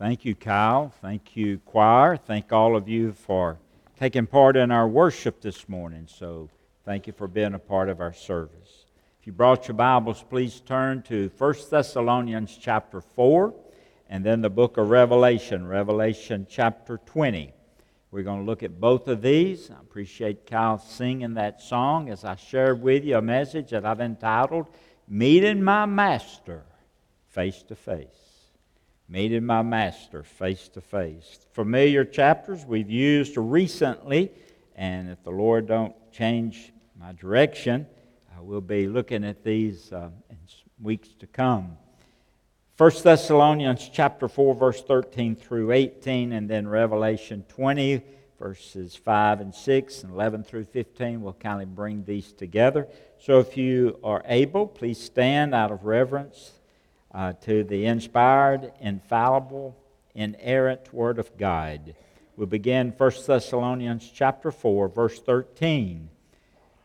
Thank you, Kyle. Thank you, choir. Thank all of you for taking part in our worship this morning. So, thank you for being a part of our service. If you brought your Bibles, please turn to 1 Thessalonians chapter 4 and then the book of Revelation, Revelation chapter 20. We're going to look at both of these. I appreciate Kyle singing that song as I shared with you a message that I've entitled Meeting My Master Face to Face meeting my master face to face. Familiar chapters we've used recently, and if the Lord don't change my direction, I will be looking at these uh, in weeks to come. 1 Thessalonians chapter 4 verse 13 through 18 and then Revelation 20 verses 5 and 6 and 11 through 15 we'll kind of bring these together. So if you are able, please stand out of reverence uh, to the inspired, infallible, inerrant Word of God. We begin 1 Thessalonians chapter 4, verse 13.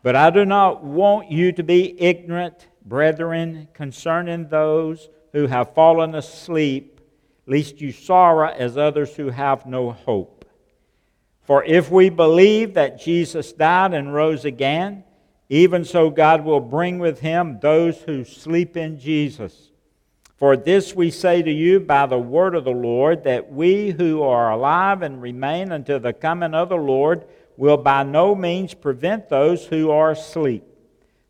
But I do not want you to be ignorant, brethren, concerning those who have fallen asleep, lest you sorrow as others who have no hope. For if we believe that Jesus died and rose again, even so God will bring with him those who sleep in Jesus. For this we say to you by the word of the Lord, that we who are alive and remain until the coming of the Lord will by no means prevent those who are asleep.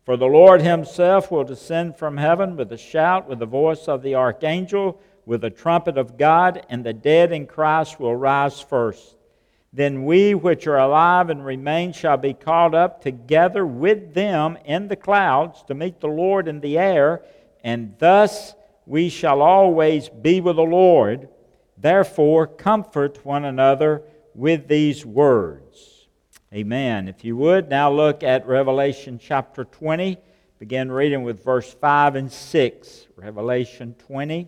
For the Lord himself will descend from heaven with a shout, with the voice of the archangel, with the trumpet of God, and the dead in Christ will rise first. Then we which are alive and remain shall be caught up together with them in the clouds to meet the Lord in the air, and thus we shall always be with the Lord. Therefore, comfort one another with these words. Amen. If you would, now look at Revelation chapter 20. Begin reading with verse 5 and 6. Revelation 20.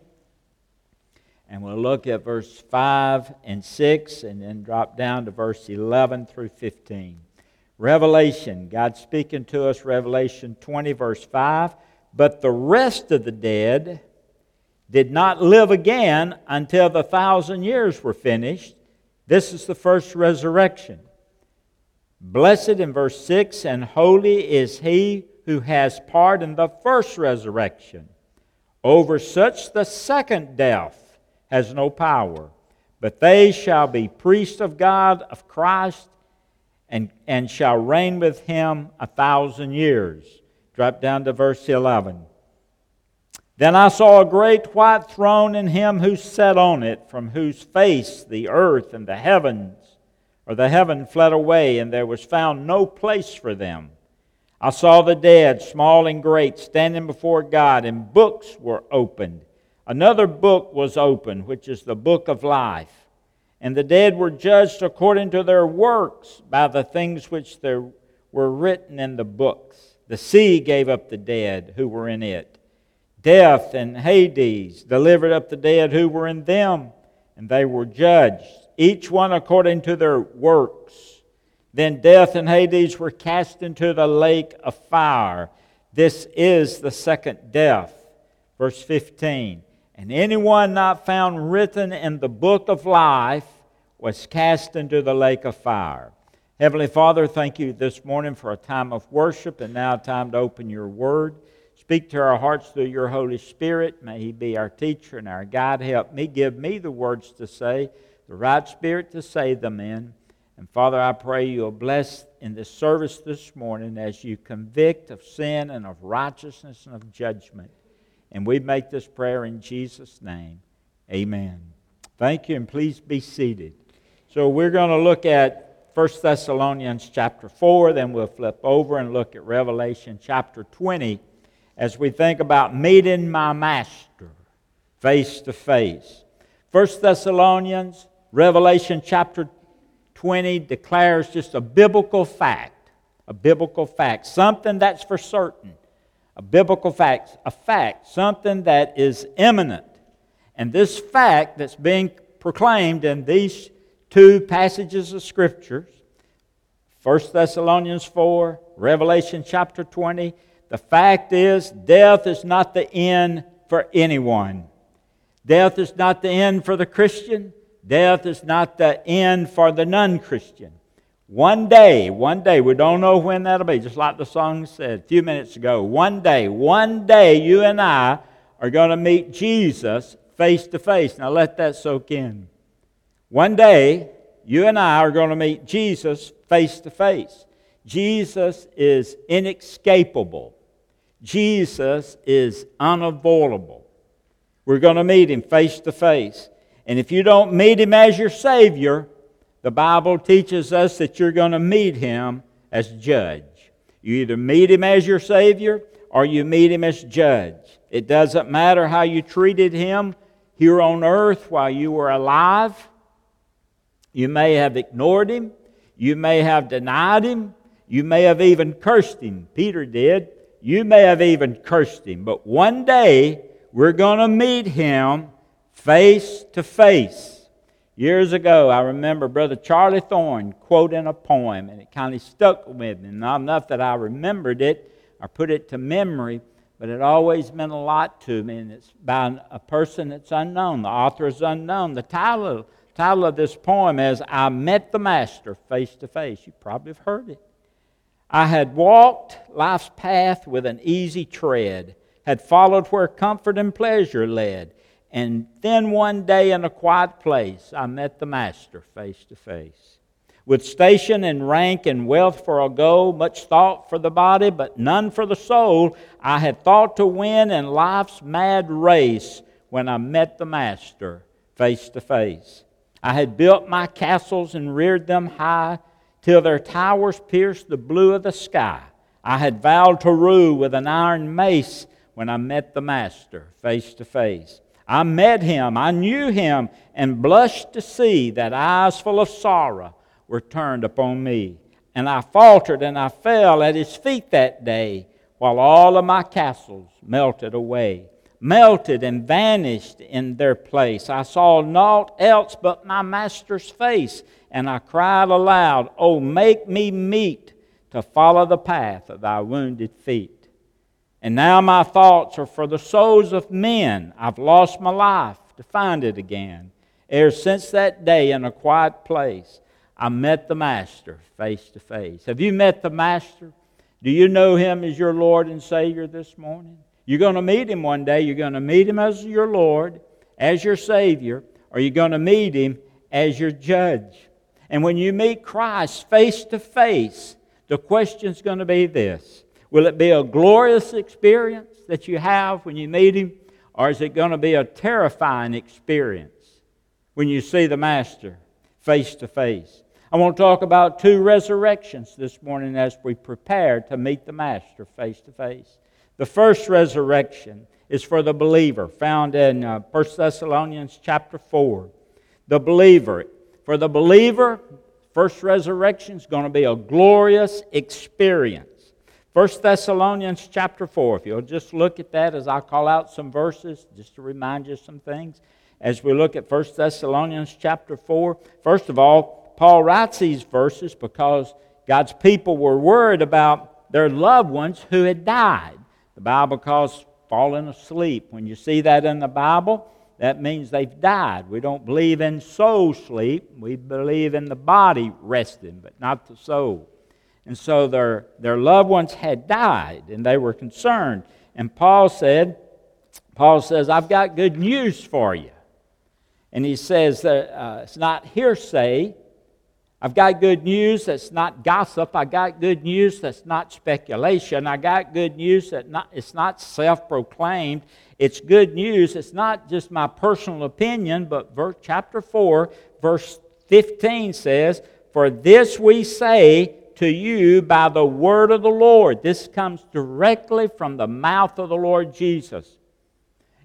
And we'll look at verse 5 and 6 and then drop down to verse 11 through 15. Revelation, God speaking to us, Revelation 20, verse 5. But the rest of the dead did not live again until the thousand years were finished. This is the first resurrection. Blessed in verse 6 and holy is he who has part in the first resurrection. Over such the second death has no power, but they shall be priests of God, of Christ, and, and shall reign with him a thousand years. Drop down to verse 11. Then I saw a great white throne and him who sat on it, from whose face the earth and the heavens, or the heaven fled away, and there was found no place for them. I saw the dead, small and great, standing before God, and books were opened. Another book was opened, which is the book of life. And the dead were judged according to their works by the things which were written in the books. The sea gave up the dead who were in it Death and Hades delivered up the dead who were in them, and they were judged, each one according to their works. Then death and Hades were cast into the lake of fire. This is the second death. Verse 15. And anyone not found written in the book of life was cast into the lake of fire. Heavenly Father, thank you this morning for a time of worship and now time to open your word. Speak to our hearts through your Holy Spirit. May He be our teacher and our guide. Help me, give me the words to say, the right spirit to say them in. And Father, I pray you'll bless in this service this morning as you convict of sin and of righteousness and of judgment. And we make this prayer in Jesus' name. Amen. Thank you, and please be seated. So we're going to look at 1 Thessalonians chapter 4, then we'll flip over and look at Revelation chapter 20 as we think about meeting my master face to face. 1 Thessalonians, Revelation chapter 20 declares just a biblical fact, a biblical fact, something that's for certain, a biblical fact, a fact, something that is imminent. And this fact that's being proclaimed in these two passages of Scriptures, 1 Thessalonians 4, Revelation chapter 20, the fact is, death is not the end for anyone. Death is not the end for the Christian. Death is not the end for the non Christian. One day, one day, we don't know when that'll be, just like the song said a few minutes ago. One day, one day, you and I are going to meet Jesus face to face. Now let that soak in. One day, you and I are going to meet Jesus face to face. Jesus is inescapable. Jesus is unavoidable. We're going to meet him face to face. And if you don't meet him as your Savior, the Bible teaches us that you're going to meet him as judge. You either meet him as your Savior or you meet him as judge. It doesn't matter how you treated him here on earth while you were alive. You may have ignored him. You may have denied him. You may have even cursed him. Peter did. You may have even cursed him. But one day, we're going to meet him face to face. Years ago, I remember Brother Charlie Thorne quoting a poem, and it kind of stuck with me. Not enough that I remembered it or put it to memory, but it always meant a lot to me. And it's by a person that's unknown. The author is unknown. The title, title of this poem is I Met the Master Face to Face. You probably have heard it. I had walked life's path with an easy tread, had followed where comfort and pleasure led. And then one day in a quiet place, I met the Master face to face. With station and rank and wealth for a goal, much thought for the body, but none for the soul, I had thought to win in life's mad race when I met the Master face to face. I had built my castles and reared them high till their towers pierced the blue of the sky. I had vowed to rule with an iron mace when I met the Master face to face. I met him, I knew him, and blushed to see that eyes full of sorrow were turned upon me. And I faltered and I fell at his feet that day, while all of my castles melted away, melted and vanished in their place. I saw naught else but my master's face and I cried aloud, Oh, make me meet to follow the path of thy wounded feet. And now my thoughts are for the souls of men. I've lost my life to find it again. Ere since that day in a quiet place, I met the Master face to face. Have you met the Master? Do you know him as your Lord and Savior this morning? You're going to meet him one day. You're going to meet him as your Lord, as your Savior, or you're going to meet him as your judge. And when you meet Christ face to face, the question's going to be this Will it be a glorious experience that you have when you meet Him, or is it going to be a terrifying experience when you see the Master face to face? I want to talk about two resurrections this morning as we prepare to meet the Master face to face. The first resurrection is for the believer, found in uh, 1 Thessalonians chapter 4. The believer for the believer, first resurrection is going to be a glorious experience. 1 Thessalonians chapter 4, if you'll just look at that as I call out some verses, just to remind you some things. As we look at 1 Thessalonians chapter 4, first of all, Paul writes these verses because God's people were worried about their loved ones who had died. The Bible calls falling asleep. When you see that in the Bible, that means they've died. We don't believe in soul sleep. We believe in the body resting, but not the soul. And so their, their loved ones had died, and they were concerned. And Paul said, Paul says, I've got good news for you. And he says that uh, it's not hearsay, I've got good news that's not gossip. I got good news that's not speculation. I got good news that not, it's not self proclaimed. It's good news. It's not just my personal opinion, but verse, chapter 4, verse 15 says, For this we say to you by the word of the Lord. This comes directly from the mouth of the Lord Jesus.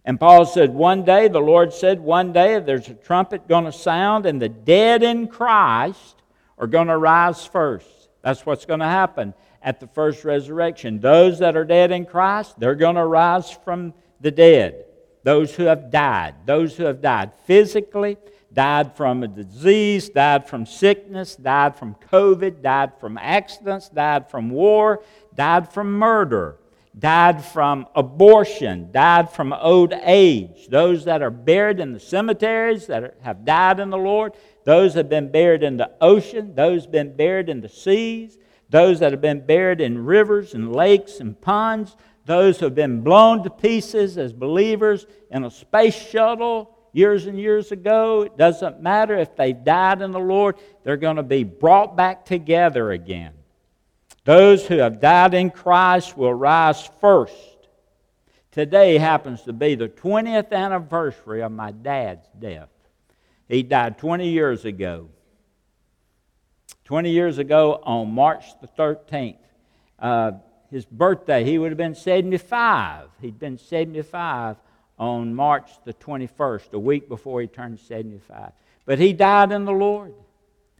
And Paul said, One day, the Lord said, One day there's a trumpet going to sound, and the dead in Christ are going to rise first. That's what's going to happen at the first resurrection. Those that are dead in Christ, they're going to rise from the dead. Those who have died, those who have died physically, died from a disease, died from sickness, died from COVID, died from accidents, died from war, died from murder, died from abortion, died from old age, those that are buried in the cemeteries that are, have died in the Lord, those have been buried in the ocean, those have been buried in the seas, those that have been buried in rivers and lakes and ponds, those who have been blown to pieces as believers in a space shuttle years and years ago. It doesn't matter if they've died in the Lord, they're going to be brought back together again. Those who have died in Christ will rise first. Today happens to be the 20th anniversary of my dad's death. He died 20 years ago. 20 years ago on March the 13th. Uh, his birthday, he would have been 75. He'd been 75 on March the 21st, a week before he turned 75. But he died in the Lord.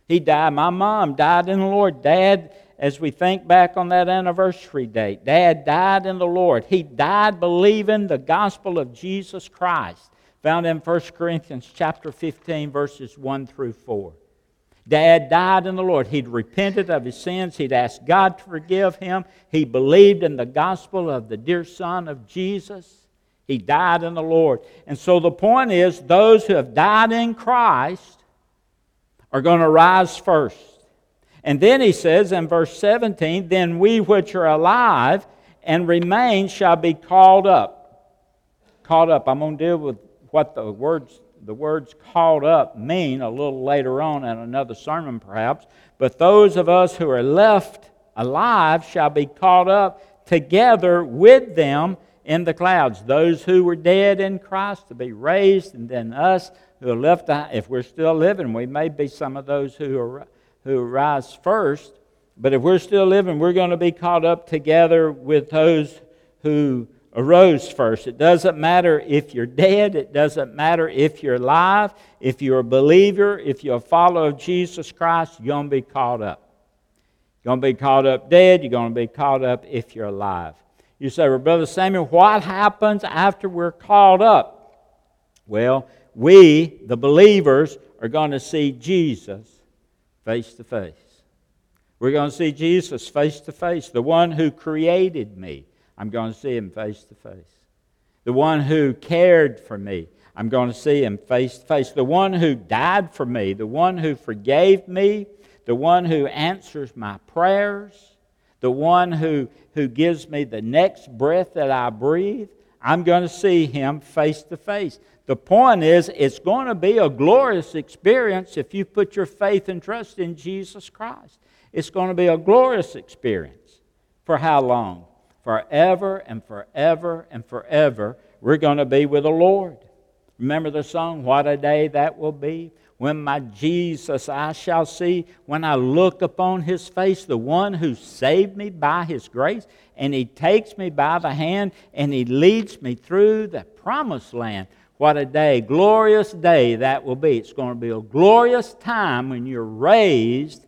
He died. My mom died in the Lord. Dad, as we think back on that anniversary date, Dad died in the Lord. He died believing the gospel of Jesus Christ, found in 1 Corinthians chapter 15, verses 1 through 4. Dad died in the Lord. He'd repented of his sins. He'd asked God to forgive him. He believed in the gospel of the dear Son of Jesus. He died in the Lord. And so the point is those who have died in Christ are going to rise first. And then he says in verse 17, Then we which are alive and remain shall be called up. Called up. I'm going to deal with what the words, the words called up mean a little later on in another sermon, perhaps. But those of us who are left alive shall be caught up together with them in the clouds. Those who were dead in Christ to be raised, and then us who are left, if we're still living, we may be some of those who, are, who rise first. But if we're still living, we're going to be caught up together with those who arose first. It doesn't matter if you're dead, it doesn't matter if you're alive. If you're a believer, if you're a follower of Jesus Christ, you're going to be caught up. You're going to be caught up dead, you're going to be caught up if you're alive. You say, Well, Brother Samuel, what happens after we're called up? Well, we, the believers, are going to see Jesus face to face. We're going to see Jesus face to face, the one who created me. I'm going to see him face to face. The one who cared for me. I'm going to see him face to face. The one who died for me. The one who forgave me. The one who answers my prayers the one who, who gives me the next breath that I breathe, I'm going to see him face to face. The point is, it's going to be a glorious experience if you put your faith and trust in Jesus Christ. It's going to be a glorious experience. For how long? Forever and forever and forever, we're going to be with the Lord. Remember the song, What a Day That Will Be? when my Jesus I shall see, when I look upon his face, the one who saved me by his grace, and he takes me by the hand and he leads me through the promised land. What a day, glorious day that will be. It's going to be a glorious time when you're raised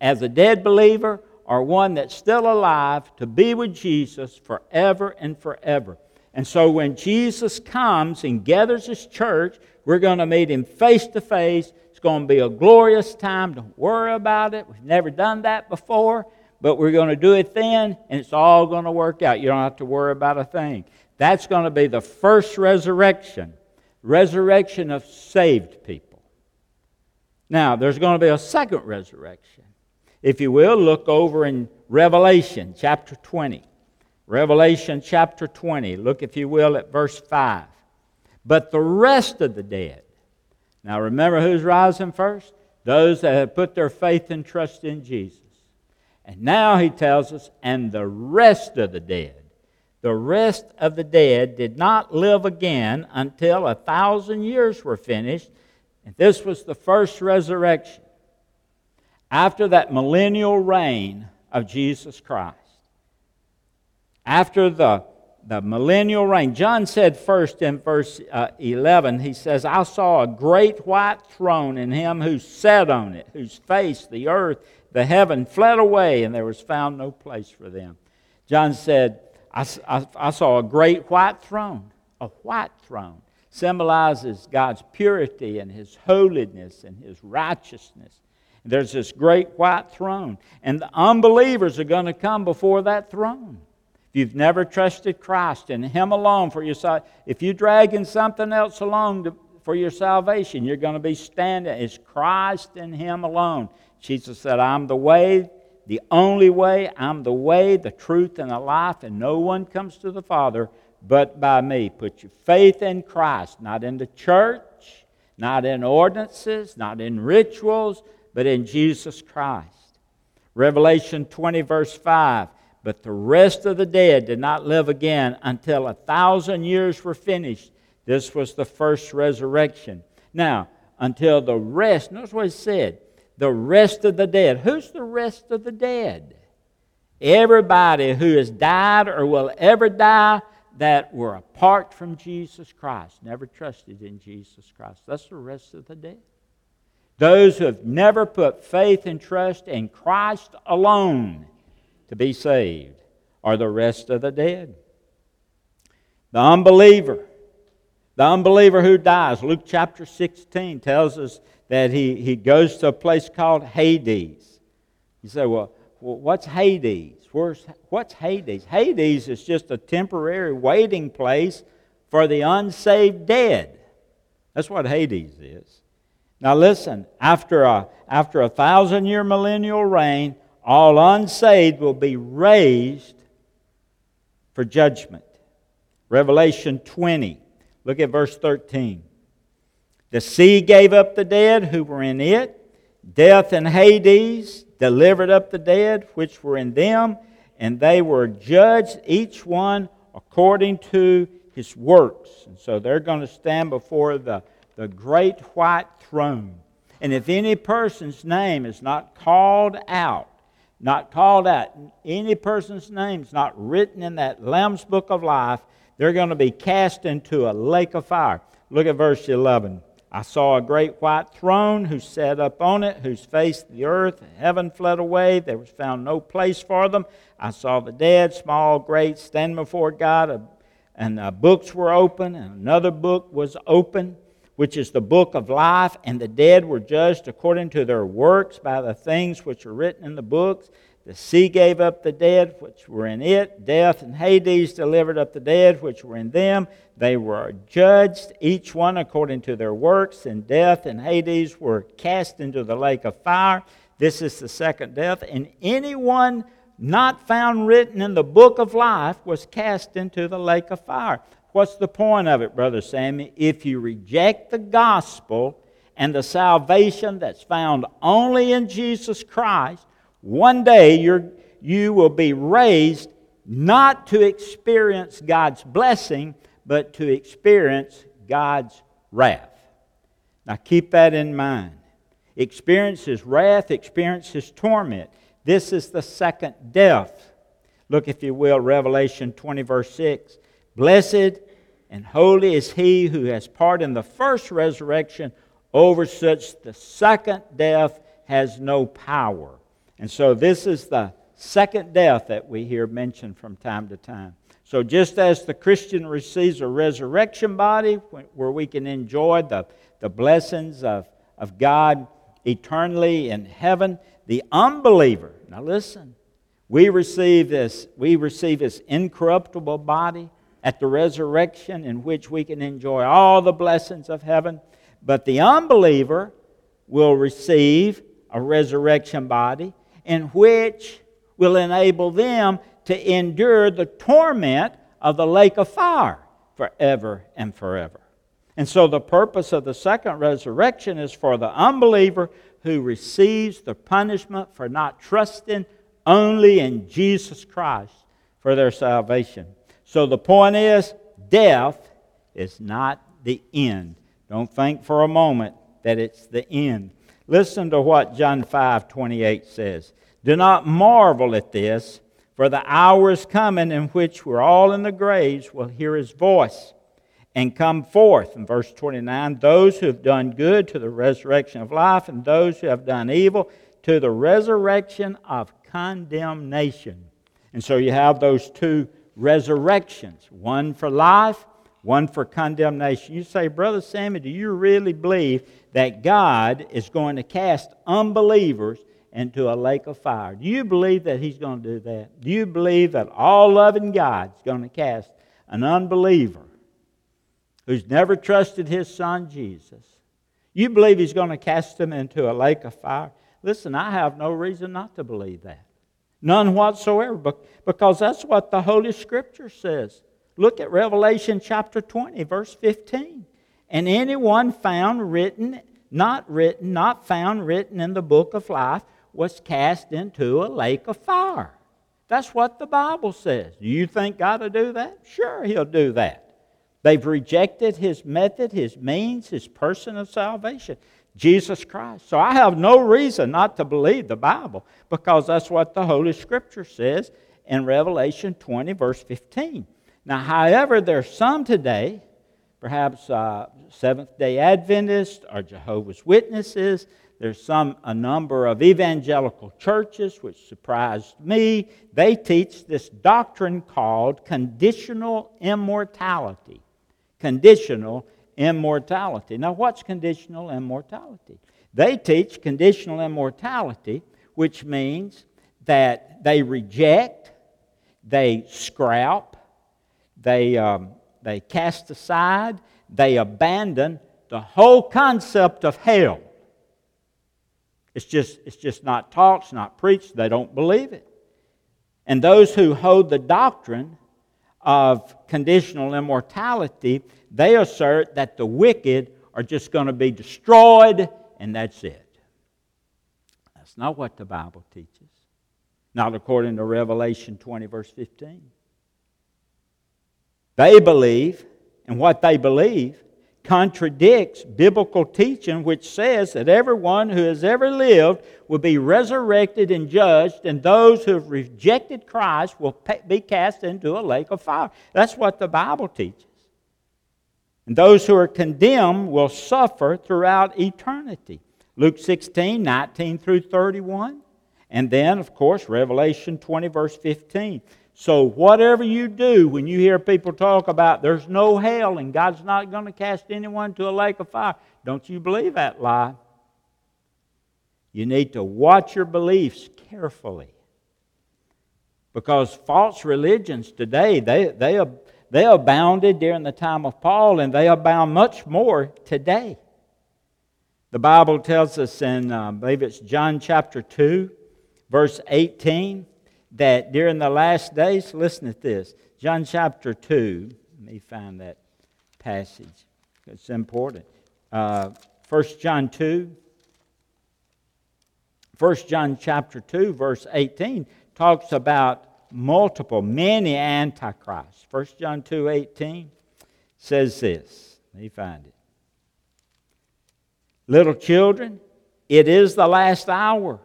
as a dead believer or one that's still alive to be with Jesus forever and forever. And so when Jesus comes and gathers his church, we're going to meet him face to face. It's going to be a glorious time. Don't worry about it. We've never done that before, but we're going to do it then, and it's all going to work out. You don't have to worry about a thing. That's going to be the first resurrection resurrection of saved people. Now, there's going to be a second resurrection. If you will, look over in Revelation chapter 20. Revelation chapter 20. Look, if you will, at verse 5. But the rest of the dead. Now remember who's rising first? Those that have put their faith and trust in Jesus. And now he tells us, and the rest of the dead. The rest of the dead did not live again until a thousand years were finished. And this was the first resurrection. After that millennial reign of Jesus Christ. After the the millennial reign. John said first in verse uh, 11, he says, I saw a great white throne and him who sat on it, whose face the earth, the heaven fled away, and there was found no place for them. John said, I, I, I saw a great white throne, a white throne. Symbolizes God's purity and His holiness and His righteousness. There's this great white throne, and the unbelievers are going to come before that throne. If you've never trusted Christ and Him alone for your salvation, if you're dragging something else along to, for your salvation, you're going to be standing. It's Christ and Him alone. Jesus said, I'm the way, the only way. I'm the way, the truth, and the life, and no one comes to the Father but by me. Put your faith in Christ, not in the church, not in ordinances, not in rituals, but in Jesus Christ. Revelation 20, verse 5 but the rest of the dead did not live again until a thousand years were finished. This was the first resurrection. Now, until the rest, notice what it said the rest of the dead. Who's the rest of the dead? Everybody who has died or will ever die that were apart from Jesus Christ, never trusted in Jesus Christ. That's the rest of the dead. Those who have never put faith and trust in Christ alone to be saved are the rest of the dead. The unbeliever, the unbeliever who dies, Luke chapter 16 tells us that he, he goes to a place called Hades. You say, well, what's Hades? Where's, what's Hades? Hades is just a temporary waiting place for the unsaved dead. That's what Hades is. Now listen, after a, after a thousand year millennial reign, all unsaved will be raised for judgment. Revelation 20. Look at verse 13. The sea gave up the dead who were in it. Death and Hades delivered up the dead which were in them, and they were judged, each one according to his works. And so they're going to stand before the, the great white throne. And if any person's name is not called out not called out, any person's name is not written in that Lamb's book of life, they're going to be cast into a lake of fire. Look at verse 11. I saw a great white throne who sat up on it, whose face the earth and heaven fled away. There was found no place for them. I saw the dead, small, great, stand before God, and uh, books were open, and another book was open which is the book of life, and the dead were judged according to their works by the things which are written in the books. The sea gave up the dead which were in it. Death and Hades delivered up the dead which were in them. They were judged, each one according to their works, and death and Hades were cast into the lake of fire. This is the second death. And anyone not found written in the book of life was cast into the lake of fire. What's the point of it, Brother Sammy? If you reject the gospel and the salvation that's found only in Jesus Christ, one day you're, you will be raised not to experience God's blessing, but to experience God's wrath. Now keep that in mind. Experience His wrath, experience His torment. This is the second death. Look, if you will, Revelation 20, verse 6. Blessed and holy is he who has part in the first resurrection. Over such, the second death has no power. And so, this is the second death that we hear mentioned from time to time. So, just as the Christian receives a resurrection body where we can enjoy the, the blessings of, of God eternally in heaven, the unbeliever, now listen, we receive this, we receive this incorruptible body at the resurrection in which we can enjoy all the blessings of heaven. But the unbeliever will receive a resurrection body in which will enable them to endure the torment of the lake of fire forever and forever. And so, the purpose of the second resurrection is for the unbeliever who receives the punishment for not trusting only in Jesus Christ for their salvation. So the point is, death is not the end. Don't think for a moment that it's the end. Listen to what John 5 28 says. Do not marvel at this, for the hour is coming in which we're all in the graves will hear his voice and come forth. In verse 29, those who have done good to the resurrection of life, and those who have done evil to the resurrection of condemnation. And so you have those two resurrections one for life, one for condemnation. You say, Brother Sammy, do you really believe that God is going to cast unbelievers into a lake of fire. Do you believe that he's going to do that? Do you believe that all loving God is going to cast an unbeliever who's never trusted his son Jesus? You believe he's going to cast them into a lake of fire? Listen, I have no reason not to believe that. None whatsoever, because that's what the Holy Scripture says. Look at Revelation chapter 20, verse 15. And anyone found written, not written, not found written in the book of life was cast into a lake of fire. That's what the Bible says. Do you think God will do that? Sure, He'll do that. They've rejected His method, His means, His person of salvation. Jesus Christ. So I have no reason not to believe the Bible because that's what the Holy Scripture says in Revelation 20, verse 15. Now, however, there's some today, perhaps uh, Seventh day Adventists or Jehovah's Witnesses, there's some a number of evangelical churches which surprised me. They teach this doctrine called conditional immortality. Conditional immortality. Now, what's conditional immortality? They teach conditional immortality, which means that they reject, they scrap, they, um, they cast aside, they abandon the whole concept of hell. It's just, it's just not taught, it's not preached, they don't believe it. And those who hold the doctrine of conditional immortality, they assert that the wicked are just going to be destroyed and that's it. That's not what the Bible teaches. Not according to Revelation 20, verse 15. They believe, and what they believe contradicts biblical teaching, which says that everyone who has ever lived will be resurrected and judged, and those who have rejected Christ will be cast into a lake of fire. That's what the Bible teaches. And those who are condemned will suffer throughout eternity. Luke 16, 19 through 31. And then, of course, Revelation 20, verse 15. So, whatever you do when you hear people talk about there's no hell and God's not going to cast anyone to a lake of fire, don't you believe that lie. You need to watch your beliefs carefully. Because false religions today, they, they, they abounded during the time of Paul and they abound much more today. The Bible tells us in, uh, I believe it's John chapter 2, verse 18 that during the last days, listen to this John chapter 2, let me find that passage. It's important. Uh, 1 John 2, 1 John chapter 2, verse 18, talks about multiple, many antichrists. 1 John 2, 18 says this. Let me find it. Little children, it is the last hour.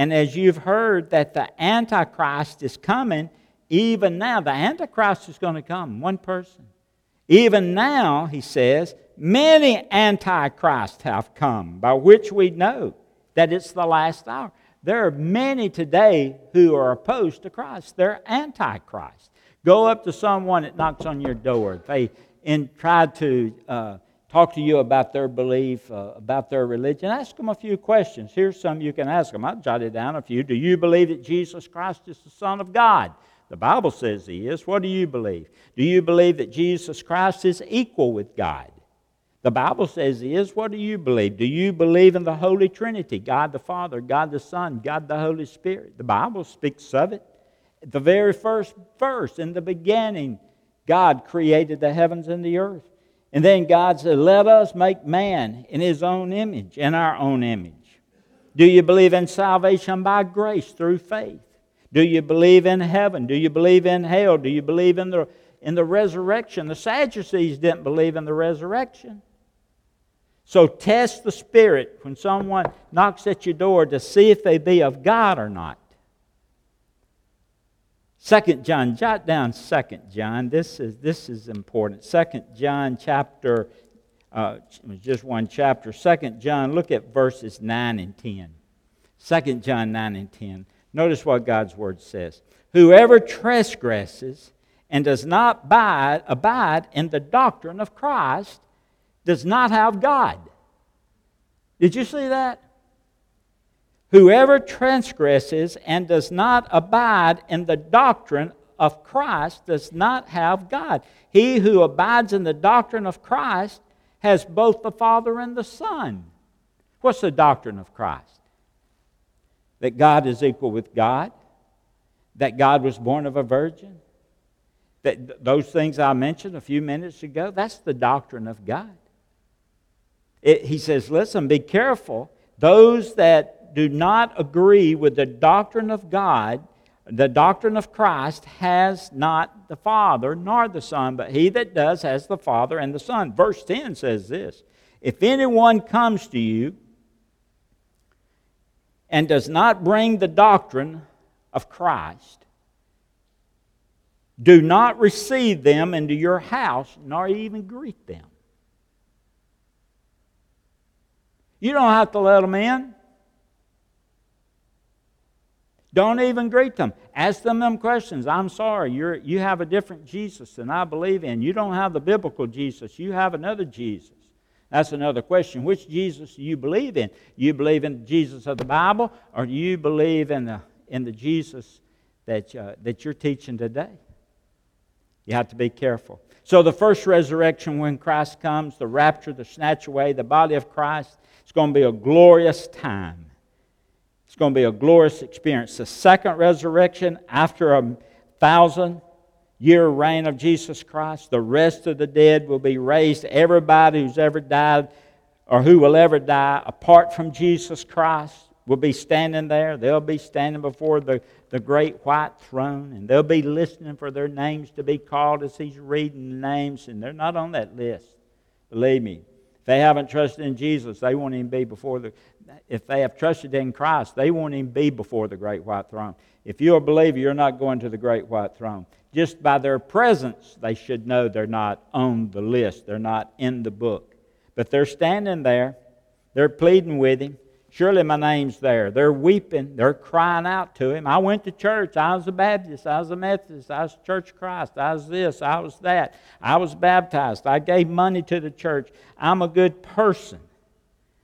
And as you've heard that the Antichrist is coming, even now, the Antichrist is going to come, one person. Even now, he says, many Antichrists have come, by which we know that it's the last hour. There are many today who are opposed to Christ. They're Antichrist. Go up to someone that knocks on your door. They in, try to uh, talk to you about their belief, uh, about their religion. Ask them a few questions. Here's some you can ask them. I've jotted down a few. Do you believe that Jesus Christ is the Son of God? The Bible says he is. What do you believe? Do you believe that Jesus Christ is equal with God? The Bible says he is. What do you believe? Do you believe in the Holy Trinity God the Father, God the Son, God the Holy Spirit? The Bible speaks of it. the very first verse, in the beginning, God created the heavens and the earth. And then God said, Let us make man in his own image, in our own image. Do you believe in salvation by grace through faith? Do you believe in heaven? Do you believe in hell? Do you believe in the, in the resurrection? The Sadducees didn't believe in the resurrection. So test the spirit when someone knocks at your door to see if they be of God or not. Second John, jot down Second John. This is this is important. Second John chapter, uh, just one chapter. Second John, look at verses nine and ten. Second John nine and ten. Notice what God's word says. Whoever transgresses and does not abide, abide in the doctrine of Christ does not have God. Did you see that? Whoever transgresses and does not abide in the doctrine of Christ does not have God. He who abides in the doctrine of Christ has both the Father and the Son. What's the doctrine of Christ? That God is equal with God, that God was born of a virgin, that those things I mentioned a few minutes ago, that's the doctrine of God. It, he says, listen, be careful. Those that do not agree with the doctrine of God, the doctrine of Christ, has not the Father nor the Son, but he that does has the Father and the Son. Verse 10 says this If anyone comes to you and does not bring the doctrine of Christ, do not receive them into your house, nor even greet them. You don't have to let them in. Don't even greet them. Ask them them questions. I'm sorry, you're, you have a different Jesus than I believe in. You don't have the biblical Jesus. You have another Jesus. That's another question. Which Jesus do you believe in? You believe in Jesus of the Bible, or do you believe in the, in the Jesus that, uh, that you're teaching today? You have to be careful. So, the first resurrection, when Christ comes, the rapture, the snatch away, the body of Christ, it's going to be a glorious time. It's going to be a glorious experience. The second resurrection, after a thousand year reign of Jesus Christ, the rest of the dead will be raised. Everybody who's ever died or who will ever die apart from Jesus Christ will be standing there. They'll be standing before the, the great white throne, and they'll be listening for their names to be called as He's reading the names, and they're not on that list. Believe me. If they haven't trusted in Jesus, they won't even be before the. If they have trusted in Christ, they won't even be before the great white throne. If you're a believer, you're not going to the great white throne. Just by their presence, they should know they're not on the list, they're not in the book. But they're standing there, they're pleading with Him. Surely my name's there. They're weeping. They're crying out to him. I went to church. I was a Baptist. I was a Methodist. I was Church Christ. I was this. I was that. I was baptized. I gave money to the church. I'm a good person.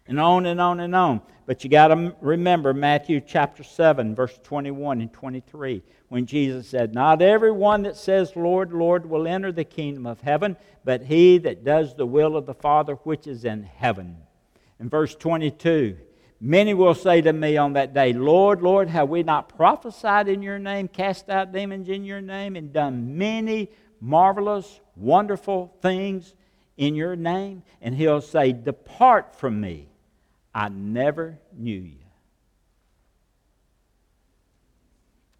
And on and on and on. But you got to remember Matthew chapter 7, verse 21 and 23, when Jesus said, Not everyone that says, Lord, Lord, will enter the kingdom of heaven, but he that does the will of the Father which is in heaven. In verse 22, Many will say to me on that day, Lord, Lord, have we not prophesied in your name, cast out demons in your name, and done many marvelous, wonderful things in your name? And he'll say, Depart from me. I never knew you.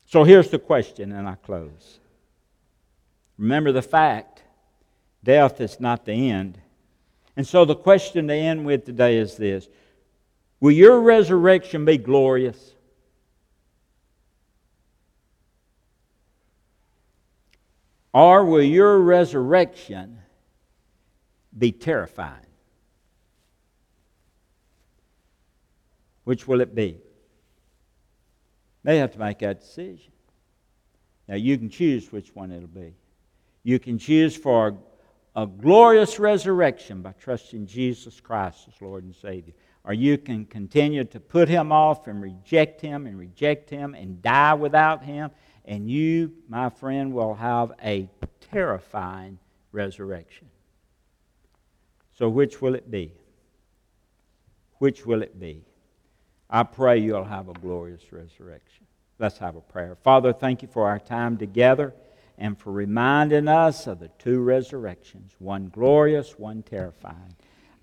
So here's the question, and I close. Remember the fact death is not the end. And so the question to end with today is this Will your resurrection be glorious? Or will your resurrection be terrifying? Which will it be? They have to make that decision. Now, you can choose which one it'll be. You can choose for a, a glorious resurrection by trusting Jesus Christ as Lord and Savior or you can continue to put him off and reject him and reject him and die without him, and you, my friend, will have a terrifying resurrection. So, which will it be? Which will it be? I pray you'll have a glorious resurrection. Let's have a prayer. Father, thank you for our time together and for reminding us of the two resurrections one glorious, one terrifying.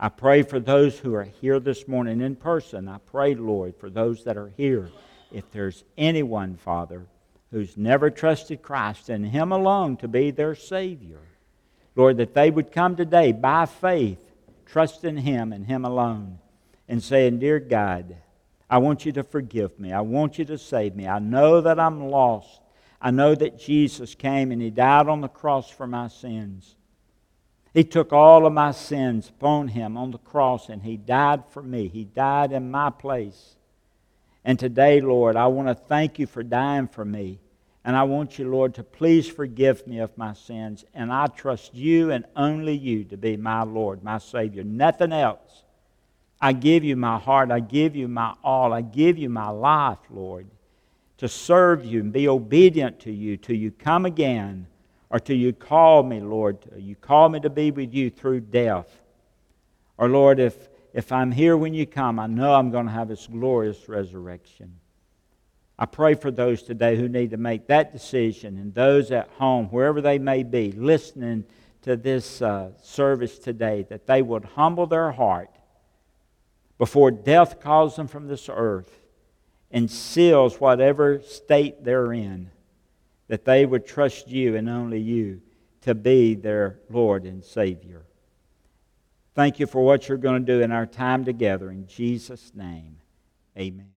I pray for those who are here this morning in person. I pray, Lord, for those that are here. If there's anyone, Father, who's never trusted Christ and Him alone to be their Savior, Lord, that they would come today by faith, trusting Him and Him alone, and saying, Dear God, I want you to forgive me. I want you to save me. I know that I'm lost. I know that Jesus came and He died on the cross for my sins. He took all of my sins upon him on the cross and he died for me. He died in my place. And today, Lord, I want to thank you for dying for me. And I want you, Lord, to please forgive me of my sins. And I trust you and only you to be my Lord, my Savior. Nothing else. I give you my heart. I give you my all. I give you my life, Lord, to serve you and be obedient to you till you come again or till you call me, Lord. You call me to be with you through death. Or, Lord, if, if I'm here when you come, I know I'm going to have this glorious resurrection. I pray for those today who need to make that decision and those at home, wherever they may be, listening to this uh, service today, that they would humble their heart before death calls them from this earth and seals whatever state they're in, that they would trust you and only you to be their Lord and Savior. Thank you for what you're going to do in our time together. In Jesus' name, amen.